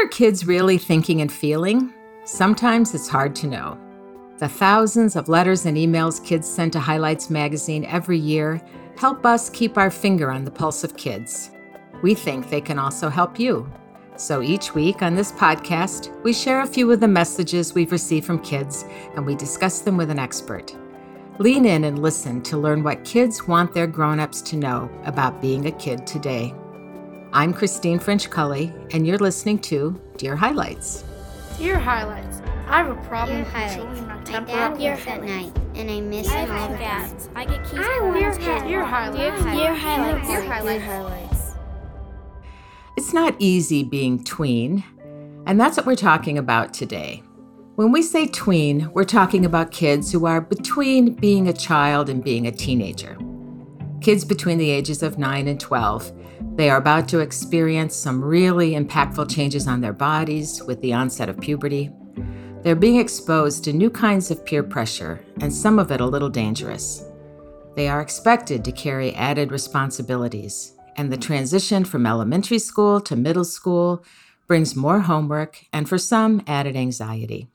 are kids really thinking and feeling? Sometimes it's hard to know. The thousands of letters and emails kids send to Highlights magazine every year help us keep our finger on the pulse of kids. We think they can also help you. So each week on this podcast, we share a few of the messages we've received from kids and we discuss them with an expert. Lean in and listen to learn what kids want their grown-ups to know about being a kid today. I'm Christine French Cully, and you're listening to Dear Highlights. Dear Highlights. I have a problem Dear with highlights. controlling my My temper. dad Dear works at night, and I miss I him all the two time. dads. I get keys Dear for Dear his cat. Dear Highlights. Dear highlights. Dear Dear Highlights. It's not easy being tween, and that's what we're talking about today. When we say tween, we're talking about kids who are between being a child and being a teenager. Kids between the ages of 9 and 12. They are about to experience some really impactful changes on their bodies with the onset of puberty. They're being exposed to new kinds of peer pressure, and some of it a little dangerous. They are expected to carry added responsibilities, and the transition from elementary school to middle school brings more homework and, for some, added anxiety.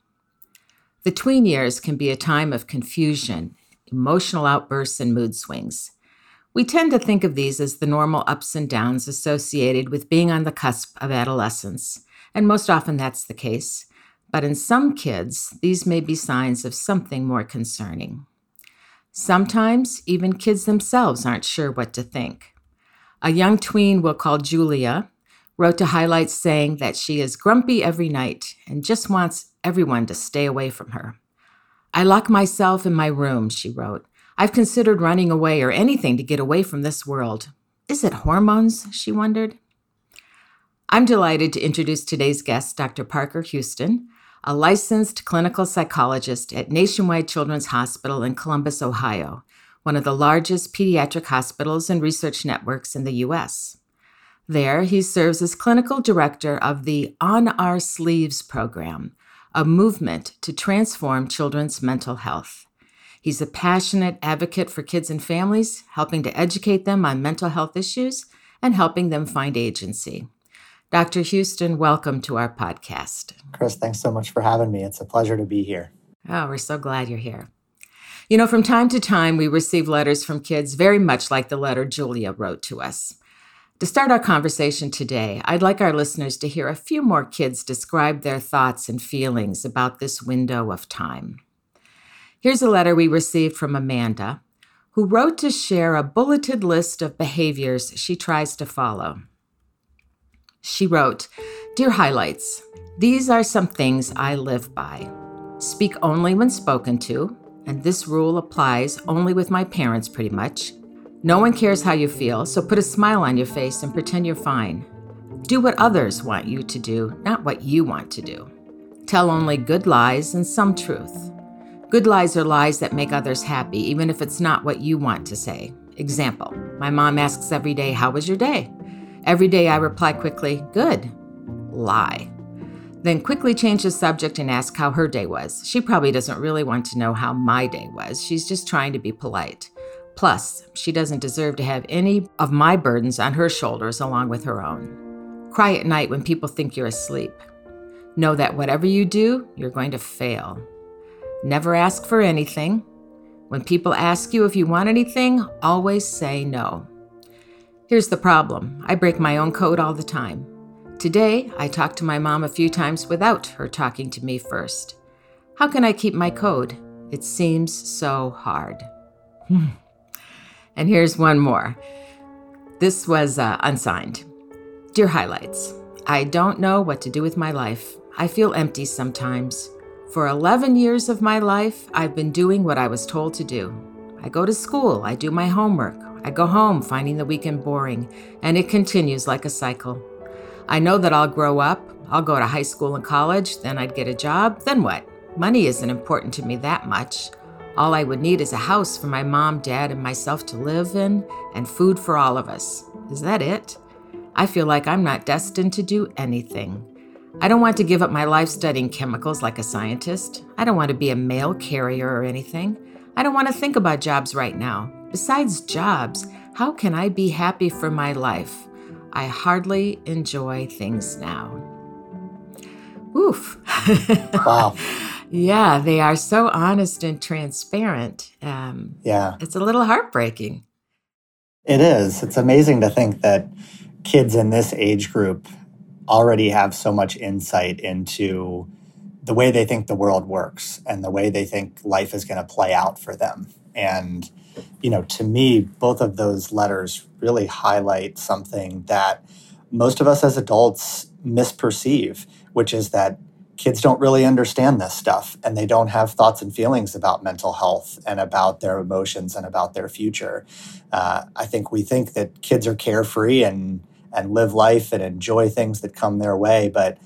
The tween years can be a time of confusion, emotional outbursts, and mood swings. We tend to think of these as the normal ups and downs associated with being on the cusp of adolescence, and most often that's the case. But in some kids, these may be signs of something more concerning. Sometimes even kids themselves aren't sure what to think. A young tween we'll call Julia wrote to highlights saying that she is grumpy every night and just wants everyone to stay away from her. I lock myself in my room, she wrote. I've considered running away or anything to get away from this world. Is it hormones? she wondered. I'm delighted to introduce today's guest, Dr. Parker Huston, a licensed clinical psychologist at Nationwide Children's Hospital in Columbus, Ohio, one of the largest pediatric hospitals and research networks in the U.S. There, he serves as clinical director of the On Our Sleeves program, a movement to transform children's mental health. He's a passionate advocate for kids and families, helping to educate them on mental health issues and helping them find agency. Dr. Huston, welcome to our podcast. Chris, thanks so much for having me. It's a pleasure to be here. Oh, we're so glad you're here. You know, from time to time, we receive letters from kids very much like the letter Julia wrote to us. To start our conversation today, I'd like our listeners to hear a few more kids describe their thoughts and feelings about this window of time. Here's a letter we received from Amanda, who wrote to share a bulleted list of behaviors she tries to follow. She wrote, Dear Highlights, these are some things I live by. Speak only when spoken to, and this rule applies only with my parents pretty much. No one cares how you feel, so put a smile on your face and pretend you're fine. Do what others want you to do, not what you want to do. Tell only good lies and some truth. Good lies are lies that make others happy, even if it's not what you want to say. Example My mom asks every day, How was your day? Every day I reply quickly, Good. Lie. Then quickly change the subject and ask how her day was. She probably doesn't really want to know how my day was. She's just trying to be polite. Plus, she doesn't deserve to have any of my burdens on her shoulders along with her own. Cry at night when people think you're asleep. Know that whatever you do, you're going to fail. Never ask for anything. When people ask you if you want anything, always say no. Here's the problem I break my own code all the time. Today, I talked to my mom a few times without her talking to me first. How can I keep my code? It seems so hard. and here's one more. This was uh, unsigned. Dear Highlights, I don't know what to do with my life. I feel empty sometimes. For 11 years of my life, I've been doing what I was told to do. I go to school, I do my homework, I go home finding the weekend boring, and it continues like a cycle. I know that I'll grow up, I'll go to high school and college, then I'd get a job, then what? Money isn't important to me that much. All I would need is a house for my mom, dad, and myself to live in, and food for all of us. Is that it? I feel like I'm not destined to do anything. I don't want to give up my life studying chemicals like a scientist. I don't want to be a mail carrier or anything. I don't want to think about jobs right now. Besides jobs, how can I be happy for my life? I hardly enjoy things now. Oof. wow. Yeah, they are so honest and transparent. Um, yeah. It's a little heartbreaking. It is. It's amazing to think that kids in this age group already have so much insight into the way they think the world works and the way they think life is going to play out for them. And, you know, to me, both of those letters really highlight something that most of us as adults misperceive, which is that kids don't really understand this stuff and they don't have thoughts and feelings about mental health and about their emotions and about their future. Uh, I think we think that kids are carefree and and live life and enjoy things that come their way, but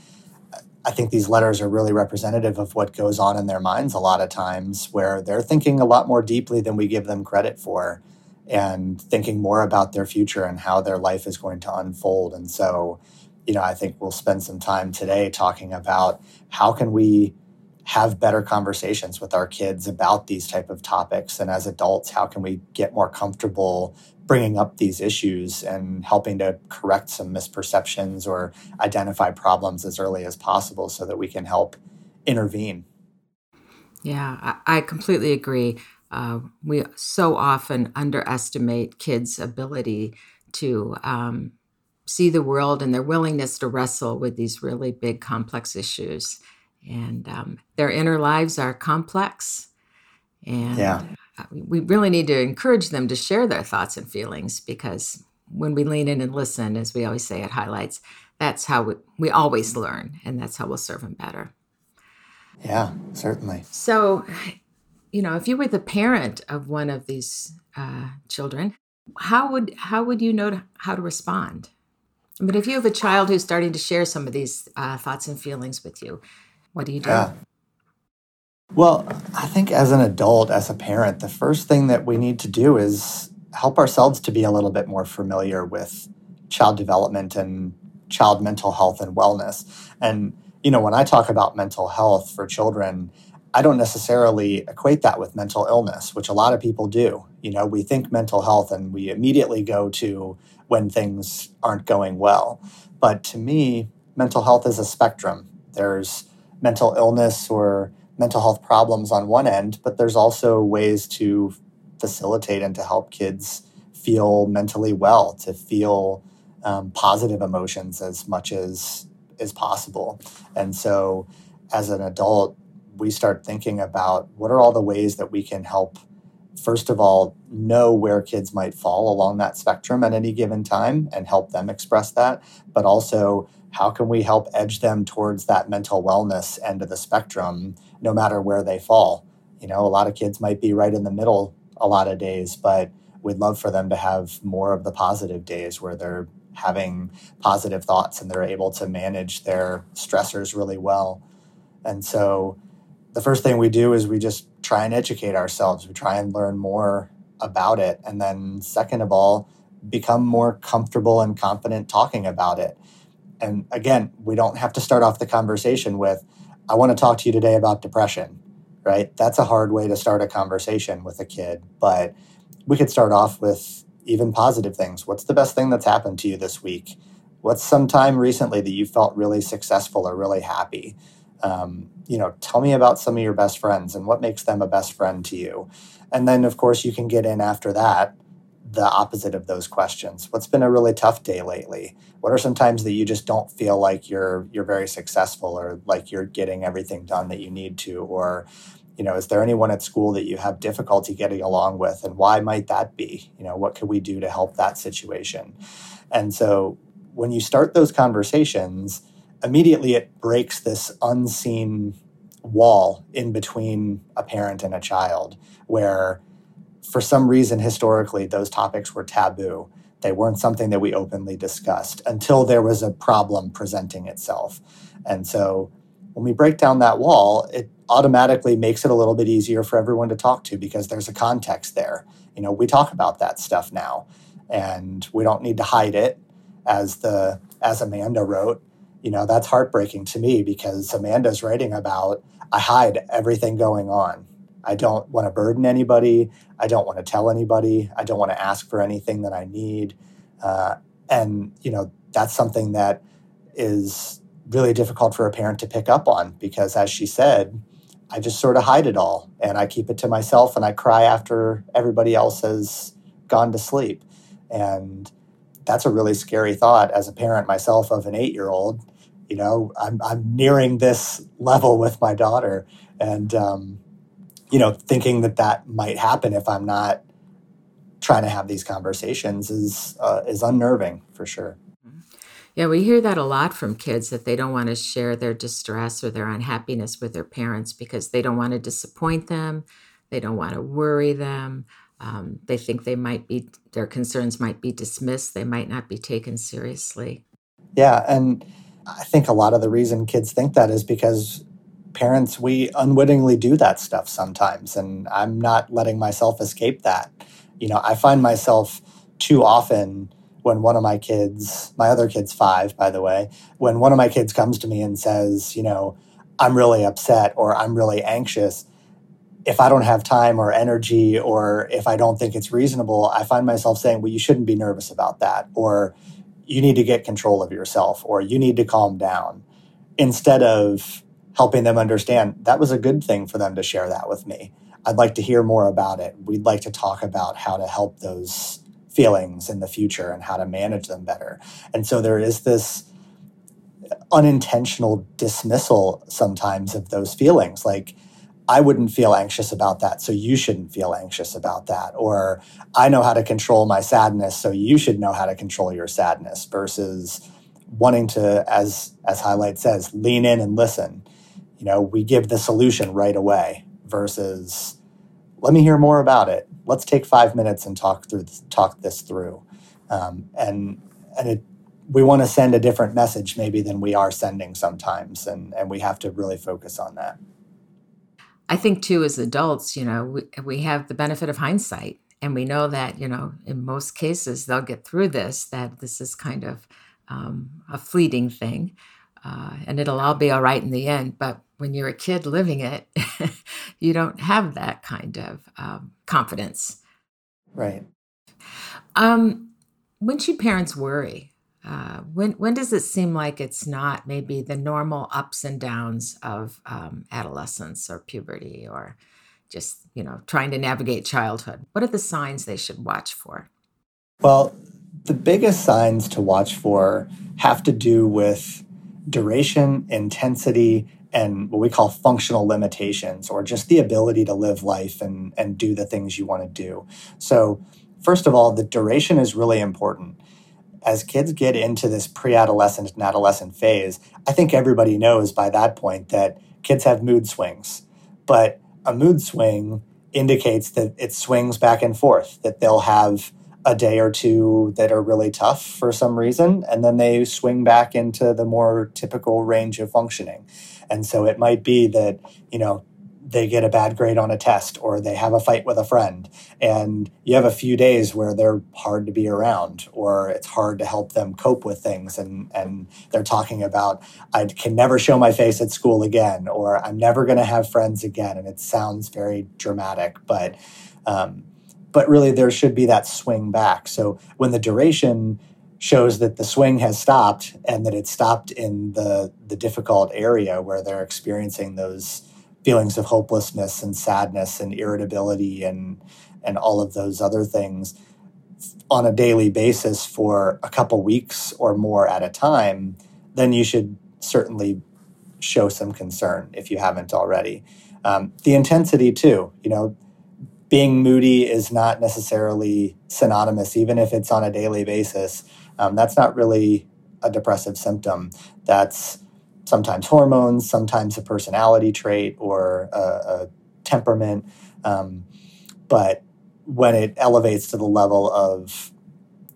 I think these letters are really representative of what goes on in their minds a lot of times, where they're thinking a lot more deeply than we give them credit for and thinking more about their future and how their life is going to unfold. And so, you know, I think we'll spend some time today talking about how can we have better conversations with our kids about these type of topics and as adults how can we get more comfortable bringing up these issues and helping to correct some misperceptions or identify problems as early as possible so that we can help intervene yeah i, completely agree uh, we so often underestimate kids ability to um, see the world and their willingness to wrestle with these really big, complex issues. And um, their inner lives are complex. And yeah. We really need to encourage them to share their thoughts and feelings because when we lean in and listen, as we always say at Highlights, that's how we, we always learn and that's how we'll serve them better. Yeah, certainly. So, you know, if you were the parent of one of these uh, children, how would how would you know how to respond? But if you have a child who's starting to share some of these uh, thoughts and feelings with you, what do you do? Yeah. Well, I think as an adult, as a parent, the first thing that we need to do is help ourselves to be a little bit more familiar with child development and child mental health and wellness. And, you know, when I talk about mental health for children, I don't necessarily equate that with mental illness, which a lot of people do. You know, we think mental health and we immediately go to when things aren't going well. But to me, mental health is a spectrum. There's mental illness or mental health problems on one end, but there's also ways to facilitate and to help kids feel mentally well, to feel um, positive emotions as much as is possible. And so, as an adult, we start thinking about what are all the ways that we can help first of all, know where kids might fall along that spectrum at any given time and help them express that, but also how can we help edge them towards that mental wellness end of the spectrum, no matter where they fall? You know, a lot of kids might be right in the middle a lot of days, but we'd love for them to have more of the positive days where they're having positive thoughts and they're able to manage their stressors really well. And so, the first thing we do is we just try and educate ourselves. We try and learn more about it. And then, second of all, become more comfortable and confident talking about it. And again, we don't have to start off the conversation with, I want to talk to you today about depression, right? That's a hard way to start a conversation with a kid. But we could start off with even positive things. What's the best thing that's happened to you this week? What's some time recently that you felt really successful or really happy? Um, you know, tell me about some of your best friends and what makes them a best friend to you. And then, of course, you can get in after that the opposite of those questions. What's been a really tough day lately? What are some times that you just don't feel like you're you're very successful or like you're getting everything done that you need to? Or, you know, is there anyone at school that you have difficulty getting along with? And why might that be? You know, what could we do to help that situation? And so when you start those conversations, immediately it breaks this unseen wall in between a parent and a child where for some reason historically those topics were taboo. They weren't something that we openly discussed until there was a problem presenting itself. And so when we break down that wall it automatically makes it a little bit easier for everyone to talk to because there's a context there. You know we talk about that stuff now and we don't need to hide it as the as amanda wrote. You know that's heartbreaking to me because amanda's writing about i hide everything going on i don't want to burden anybody i don't want to tell anybody i don't want to ask for anything that i need uh, and you know that's something that is really difficult for a parent to pick up on because, as she said, I just sort of hide it all and I keep it to myself and I cry after everybody else has gone to sleep. And that's a really scary thought as a parent myself of an eight year old. You know, I'm, I'm nearing this level with my daughter and, um, you know, thinking that that might happen if I'm not trying to have these conversations is, uh, is unnerving for sure. Yeah, we hear that a lot from kids that they don't want to share their distress or their unhappiness with their parents because they don't want to disappoint them. They don't want to worry them. Um, they think they might be, their concerns might be dismissed. They might not be taken seriously. Yeah. And I think a lot of the reason kids think that is because parents, we unwittingly do that stuff sometimes. And I'm not letting myself escape that. You know, I find myself too often when one of my kids, my other kid's five, by the way, when one of my kids comes to me and says, you know, I'm really upset or I'm really anxious, if I don't have time or energy or if I don't think it's reasonable, I find myself saying, well, you shouldn't be nervous about that. Or you need to get control of yourself or you need to calm down instead of helping them understand that was a good thing for them to share that with me. I'd like to hear more about it. We'd like to talk about how to help those feelings in the future and how to manage them better. And so there is this unintentional dismissal sometimes of those feelings. Like, I wouldn't feel anxious about that, so you shouldn't feel anxious about that. Or I know how to control my sadness, so you should know how to control your sadness versus wanting to, as as highlight says, lean in and listen. You know, we give the solution right away versus let me hear more about it. Let's take five minutes and talk through talk this through. Um, and and it, we want to send a different message maybe than we are sending sometimes, and and we have to really focus on that. I think too, as adults, you know, we, we have the benefit of hindsight and we know that, you know, in most cases they'll get through this, that this is kind of um, a fleeting thing uh, and it'll all be all right in the end. But when you're a kid living it, you don't have that kind of um, confidence. Right. Um, when should parents worry? uh, when when does it seem like it's not maybe the normal ups and downs of um, adolescence or puberty or just you know trying to navigate childhood what are the signs they should watch for well the biggest signs to watch for have to do with duration intensity and what we call functional limitations or just the ability to live life and, and do the things you want to do so first of all the duration is really important as kids get into this pre-adolescent and adolescent phase, I think everybody knows by that point that kids have mood swings. But a mood swing indicates that it swings back and forth, that they'll have a day or two that are really tough for some reason, and then they swing back into the more typical range of functioning. And so it might be that, you know, they get a bad grade on a test or they have a fight with a friend and you have a few days where they're hard to be around or it's hard to help them cope with things and and they're talking about I can never show my face at school again or I'm never going to have friends again and it sounds very dramatic but um, but really there should be that swing back so when the duration shows that the swing has stopped and that it stopped in the the difficult area where they're experiencing those feelings of hopelessness and sadness and irritability and and all of those other things on a daily basis for a couple weeks or more at a time, then you should certainly show some concern if you haven't already. Um, the intensity too, you know, being moody is not necessarily synonymous, even if it's on a daily basis. Um, that's not really a depressive symptom. That's sometimes hormones, sometimes a personality trait or a, a temperament. Um, but when it elevates to the level of,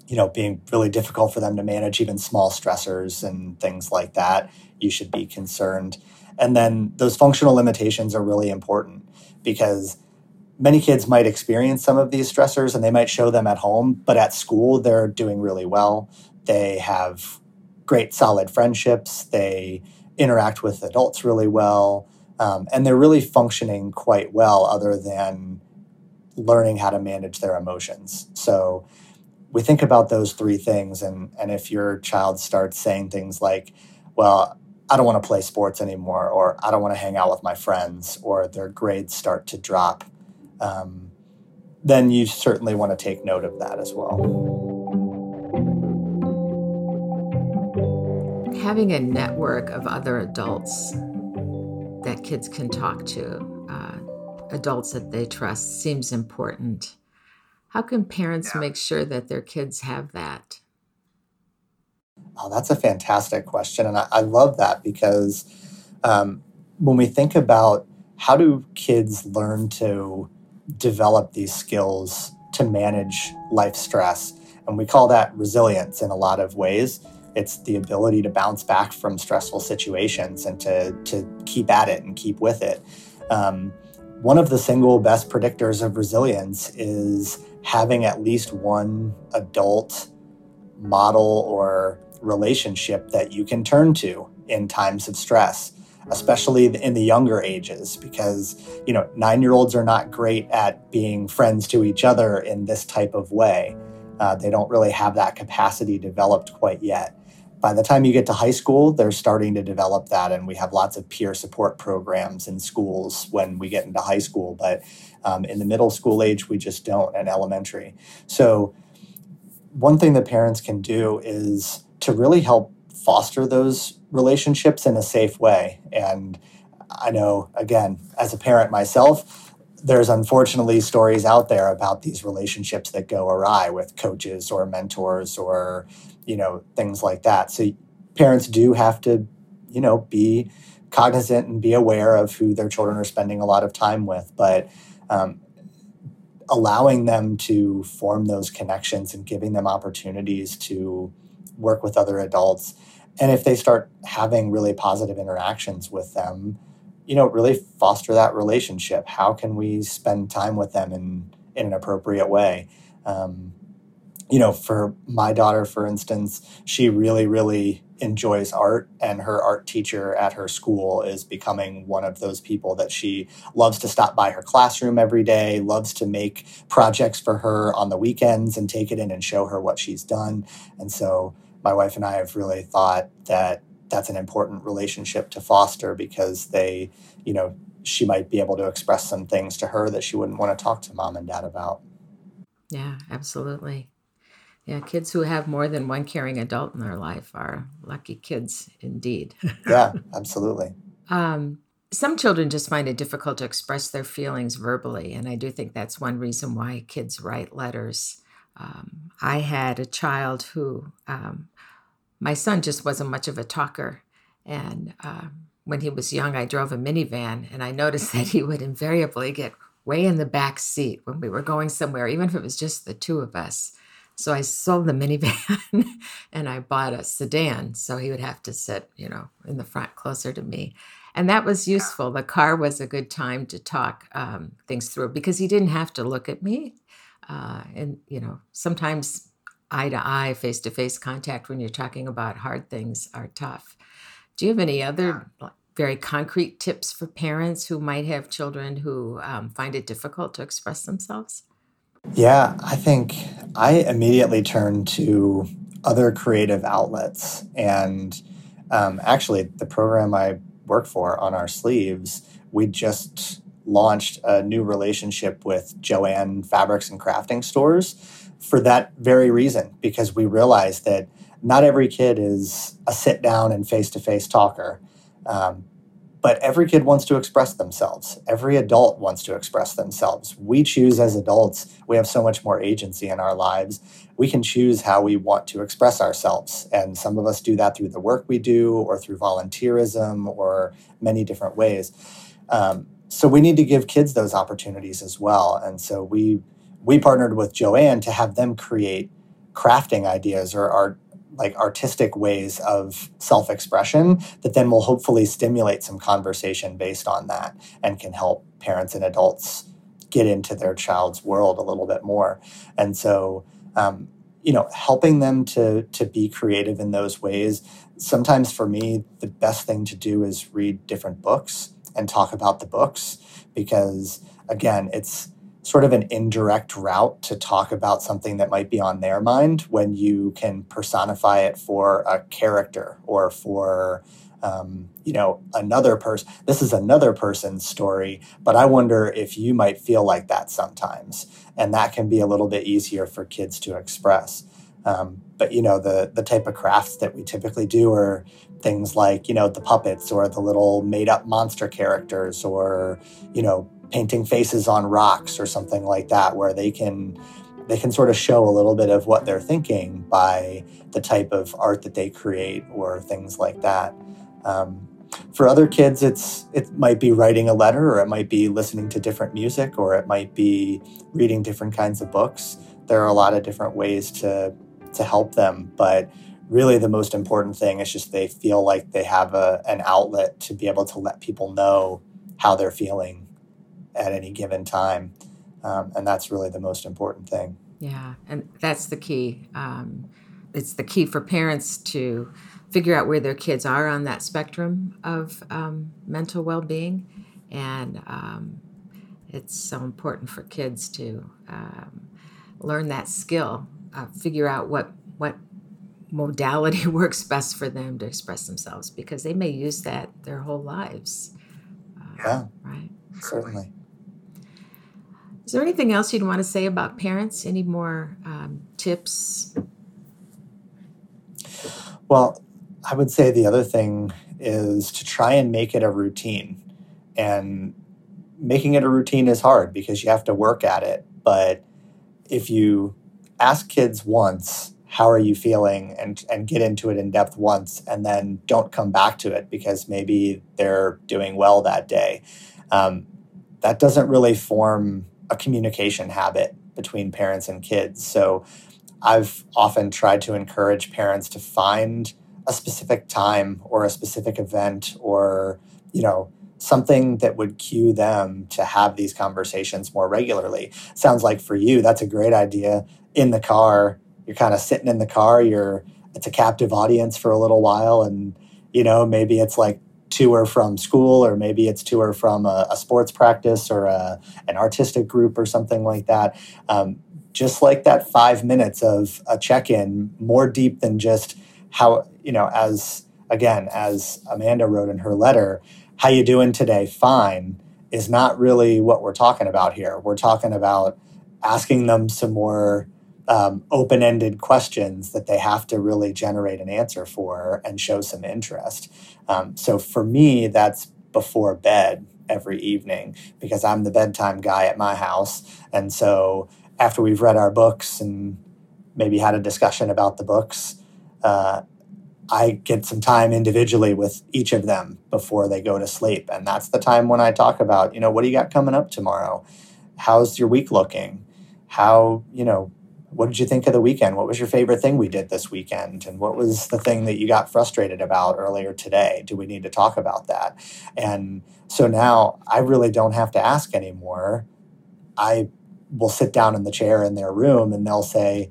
you know, being really difficult for them to manage even small stressors and things like that, you should be concerned. And then those functional limitations are really important because many kids might experience some of these stressors and they might show them at home, but at school they're doing really well. They have great solid friendships. They interact with adults really well. Um, and they're really functioning quite well, other than learning how to manage their emotions. So we think about those three things. And, and if your child starts saying things like, well, I don't want to play sports anymore, or I don't want to hang out with my friends, or their grades start to drop, um, then you certainly want to take note of that as well. Having a network of other adults that kids can talk to, uh, adults that they trust, seems important. How can parents yeah. make sure that their kids have that? Oh, that's a fantastic question. And I, I love that because um, when we think about how do kids learn to develop these skills to manage life stress, and we call that resilience in a lot of ways. It's the ability to bounce back from stressful situations and to, to keep at it and keep with it. Um, one of the single best predictors of resilience is having at least one adult model or relationship that you can turn to in times of stress especially in the younger ages because you know 9-year-olds are not great at being friends to each other in this type of way. Uh, they don't really have that capacity developed quite yet. By the time you get to high school they're starting to develop that and we have lots of peer support programs in schools when we get into high school but um, in the middle school age we just don't and elementary. So one thing that parents can do is to really help foster those relationships in a safe way. And I know, again, as a parent myself, there's unfortunately stories out there about these relationships that go awry with coaches or mentors or, you know, things like that. So parents do have to, you know, be cognizant and be aware of who their children are spending a lot of time with. But um, allowing them to form those connections and giving them opportunities to work with other adults. And if they start having really positive interactions with them, you know, really foster that relationship. How can we spend time with them in, in an appropriate way? Um, you know, for my daughter, for instance, she really, really enjoys art, and her art teacher at her school is becoming one of those people that she loves to stop by her classroom every day, loves to make projects for her on the weekends and take it in and show her what she's done. And so, my wife and I have really thought that that's an important relationship to foster because they, you know, she might be able to express some things to her that she wouldn't want to talk to mom and dad about. Yeah, absolutely. Yeah, kids who have more than one caring adult in their life are lucky kids indeed. yeah, absolutely. Um, some children just find it difficult to express their feelings verbally, and I do think that's one reason why kids write letters. Um, I had a child who um, my son just wasn't much of a talker. And uh, when he was young, I drove a minivan, and I noticed that he would invariably get way in the back seat when we were going somewhere, even if it was just the two of us. So I sold the minivan and I bought a sedan. So he would have to sit, you know, in the front closer to me. And that was useful. The car was a good time to talk um, things through because he didn't have to look at me. Uh, and, you know, sometimes eye to eye, face to face contact when you're talking about hard things are tough. Do you have any other very concrete tips for parents who might have children who um, find it difficult to express themselves? Yeah, I think I immediately turn to other creative outlets. And um, actually, the program I work for on our sleeves, we just launched a new relationship with Jo-Ann Fabrics and Crafting Stores for that very reason, because we realize that not every kid is a sit down and face to face talker. Um, but every kid wants to express themselves. Every adult wants to express themselves. We choose as adults, we have so much more agency in our lives. We can choose how we want to express ourselves. And some of us do that through the work we do or through volunteerism or many different ways. Um, so we need to give kids those opportunities as well. And so we we partnered with Jo-Ann to have them create crafting ideas or art like artistic ways of self-expression that then will hopefully stimulate some conversation based on that and can help parents and adults get into their child's world a little bit more and so um, you know helping them to to be creative in those ways sometimes for me the best thing to do is read different books and talk about the books because again it's sort of an indirect route to talk about something that might be on their mind when you can personify it for a character or for um, you know, another person, this is another person's story, but I wonder if you might feel like that sometimes. And that can be a little bit easier for kids to express. Um, but, you know, the, the type of crafts that we typically do are things like, you know, the puppets or the little made up monster characters or, you know, painting faces on rocks or something like that, where they can they can sort of show a little bit of what they're thinking by the type of art that they create or things like that. Um, for other kids, it's it might be writing a letter, or it might be listening to different music, or it might be reading different kinds of books. There are a lot of different ways to to help them, but really the most important thing is just they feel like they have a, an outlet to be able to let people know how they're feeling at any given time, um, and that's really the most important thing. Yeah, and that's the key. Um, it's the key for parents to figure out where their kids are on that spectrum of um, mental well-being and um, it's so important for kids to um, learn that skill uh, figure out what what modality works best for them to express themselves because they may use that their whole lives. Uh, yeah. right? Certainly. Is there anything else you'd want to say about parents? Any more um, tips? Well I would say the other thing is to try and make it a routine. And making it a routine is hard because you have to work at it. But if you ask kids once, how are you feeling and, and get into it in depth once and then don't come back to it because maybe they're doing well that day. Um, that doesn't really form a communication habit between parents and kids. So i've often tried to encourage parents to find a specific time or a specific event or you know something that would cue them to have these conversations more regularly. Sounds like for you that's a great idea. In the car you're kind of sitting in the car you're it's a captive audience for a little while and you know maybe it's like to or from school or maybe it's to or from a, a sports practice or a, an artistic group or something like that. Um, just like that five minutes of a check-in more deep than just how you know as again as amanda wrote in her letter how you doing today? Fine is not really what we're talking about here. We're talking about asking them some more um, open-ended questions that they have to really generate an answer for and show some interest um, so for me that's before bed every evening because i'm the bedtime guy at my house and so after we've read our books and maybe had a discussion about the books uh, I get some time individually with each of them before they go to sleep. And that's the time when I talk about, you know, what do you got coming up tomorrow? How's your week looking? How, you know, what did you think of the weekend? What was your favorite thing we did this weekend? And what was the thing that you got frustrated about earlier today? Do we need to talk about that? And so now I really don't have to ask anymore. I will sit down in the chair in their room and they'll say,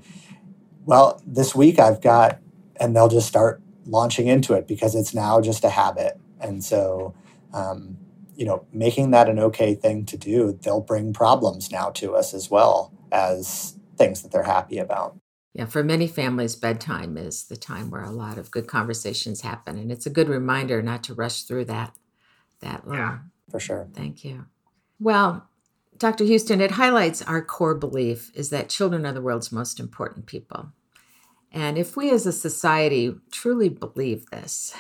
Well, this week I've got and they'll just start launching into it because it's now just a habit. And so, um, you know, making that an okay thing to do, they'll bring problems now to us as well as things that they're happy about. Yeah, for many families, bedtime is the time where a lot of good conversations happen, and it's a good reminder not to rush through that. That long. Yeah, for sure. Thank you. Well, Dr. Huston, it highlights our core belief is that children are the world's most important people. And if we as a society truly believe this,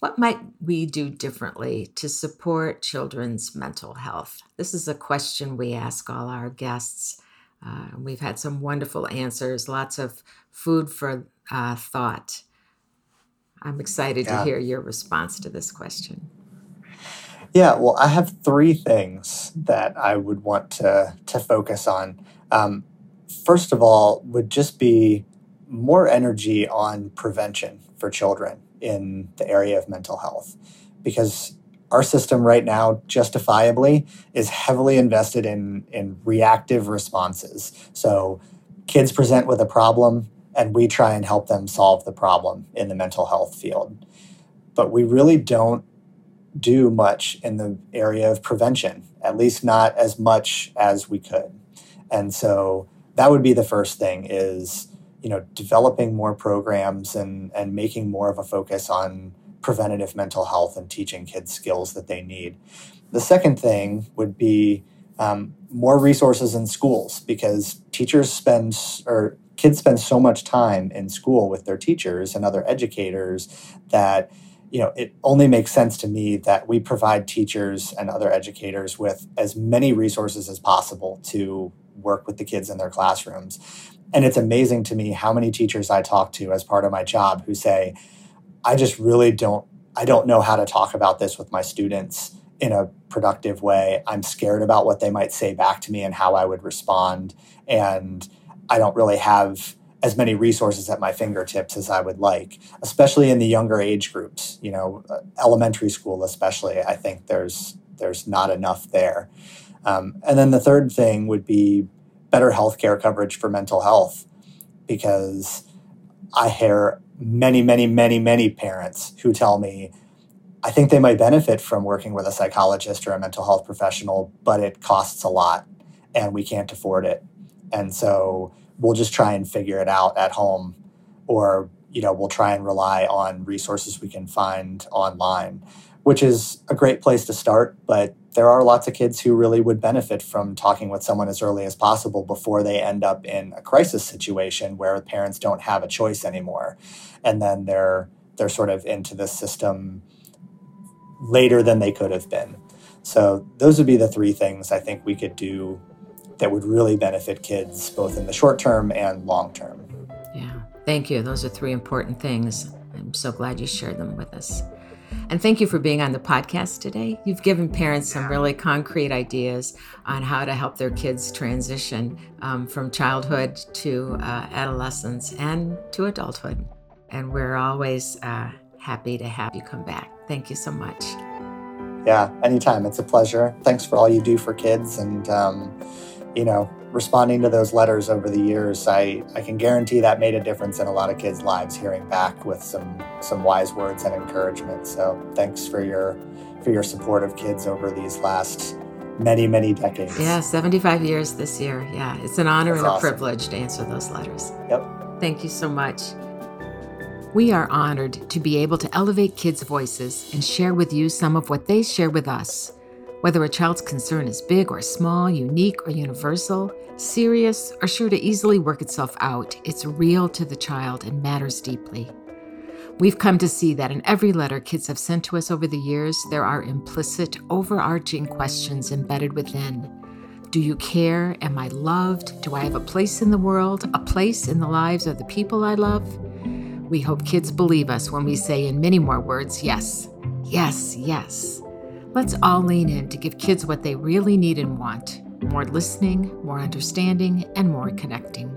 what might we do differently to support children's mental health? This is a question we ask all our guests. Uh, we've had some wonderful answers, lots of food for uh, thought. I'm excited yeah. to hear your response to this question. Yeah, well, I have three things that I would want to to focus on. Um, first of all, would just be more energy on prevention for children in the area of mental health because our system right now justifiably is heavily invested in in reactive responses. So kids present with a problem and we try and help them solve the problem in the mental health field. But we really don't do much in the area of prevention at least not as much as we could. And so that would be the first thing is you know developing more programs and and making more of a focus on preventative mental health and teaching kids skills that they need. The second thing would be um, more resources in schools because teachers spend or kids spend so much time in school with their teachers and other educators that you know it only makes sense to me that we provide teachers and other educators with as many resources as possible to work with the kids in their classrooms and it's amazing to me how many teachers i talk to as part of my job who say i just really don't i don't know how to talk about this with my students in a productive way i'm scared about what they might say back to me and how i would respond and I don't really have as many resources at my fingertips as I would like, especially in the younger age groups. You know, elementary school, especially. I think there's there's not enough there. Um, and then the third thing would be better healthcare coverage for mental health, because I hear many, many, many, many parents who tell me. I think they might benefit from working with a psychologist or a mental health professional, but it costs a lot and we can't afford it. And so we'll just try and figure it out at home or you know we'll try and rely on resources we can find online which is a great place to start but there are lots of kids who really would benefit from talking with someone as early as possible before they end up in a crisis situation where parents don't have a choice anymore and then they're they're sort of into the system later than they could have been so those would be the three things i think we could do that would really benefit kids both in the short term and long term. Yeah, thank you. Those are three important things. I'm so glad you shared them with us. And thank you for being on the podcast today. You've given parents some really concrete ideas on how to help their kids transition um, from childhood to uh, adolescence and to adulthood. And we're always uh, happy to have you come back. Thank you so much. Yeah, anytime. It's a pleasure. Thanks for all you do for kids. And, um, you know, responding to those letters over the years, I, I can guarantee that made a difference in a lot of kids' lives, hearing back with some some wise words and encouragement. So thanks for your for your support of kids over these last many, many decades. Yeah, 75 years this year. Yeah, it's an honor That's and a awesome. privilege to answer those letters. Yep. Thank you so much. We are honored to be able to elevate kids' voices and share with you some of what they share with us. Whether a child's concern is big or small, unique or universal, serious or sure to easily work itself out, it's real to the child and matters deeply. We've come to see that in every letter kids have sent to us over the years, there are implicit, overarching questions embedded within. Do you care? Am I loved? Do I have a place in the world? A place in the lives of the people I love? We hope kids believe us when we say in many more words, yes, yes, yes. Let's all lean in to give kids what they really need and want more listening, more understanding, and more connecting.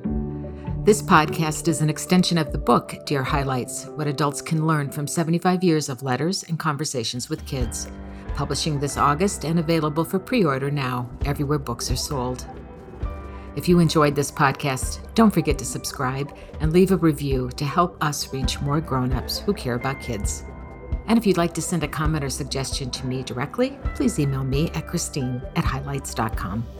This podcast is an extension of the book, Dear Highlights What Adults Can Learn from 75 Years of Letters and Conversations with Kids, publishing this August and available for pre order now, everywhere books are sold. If you enjoyed this podcast, don't forget to subscribe and leave a review to help us reach more grown ups who care about kids. And if you'd like to send a comment or suggestion to me directly, please email me at christine at highlights.com.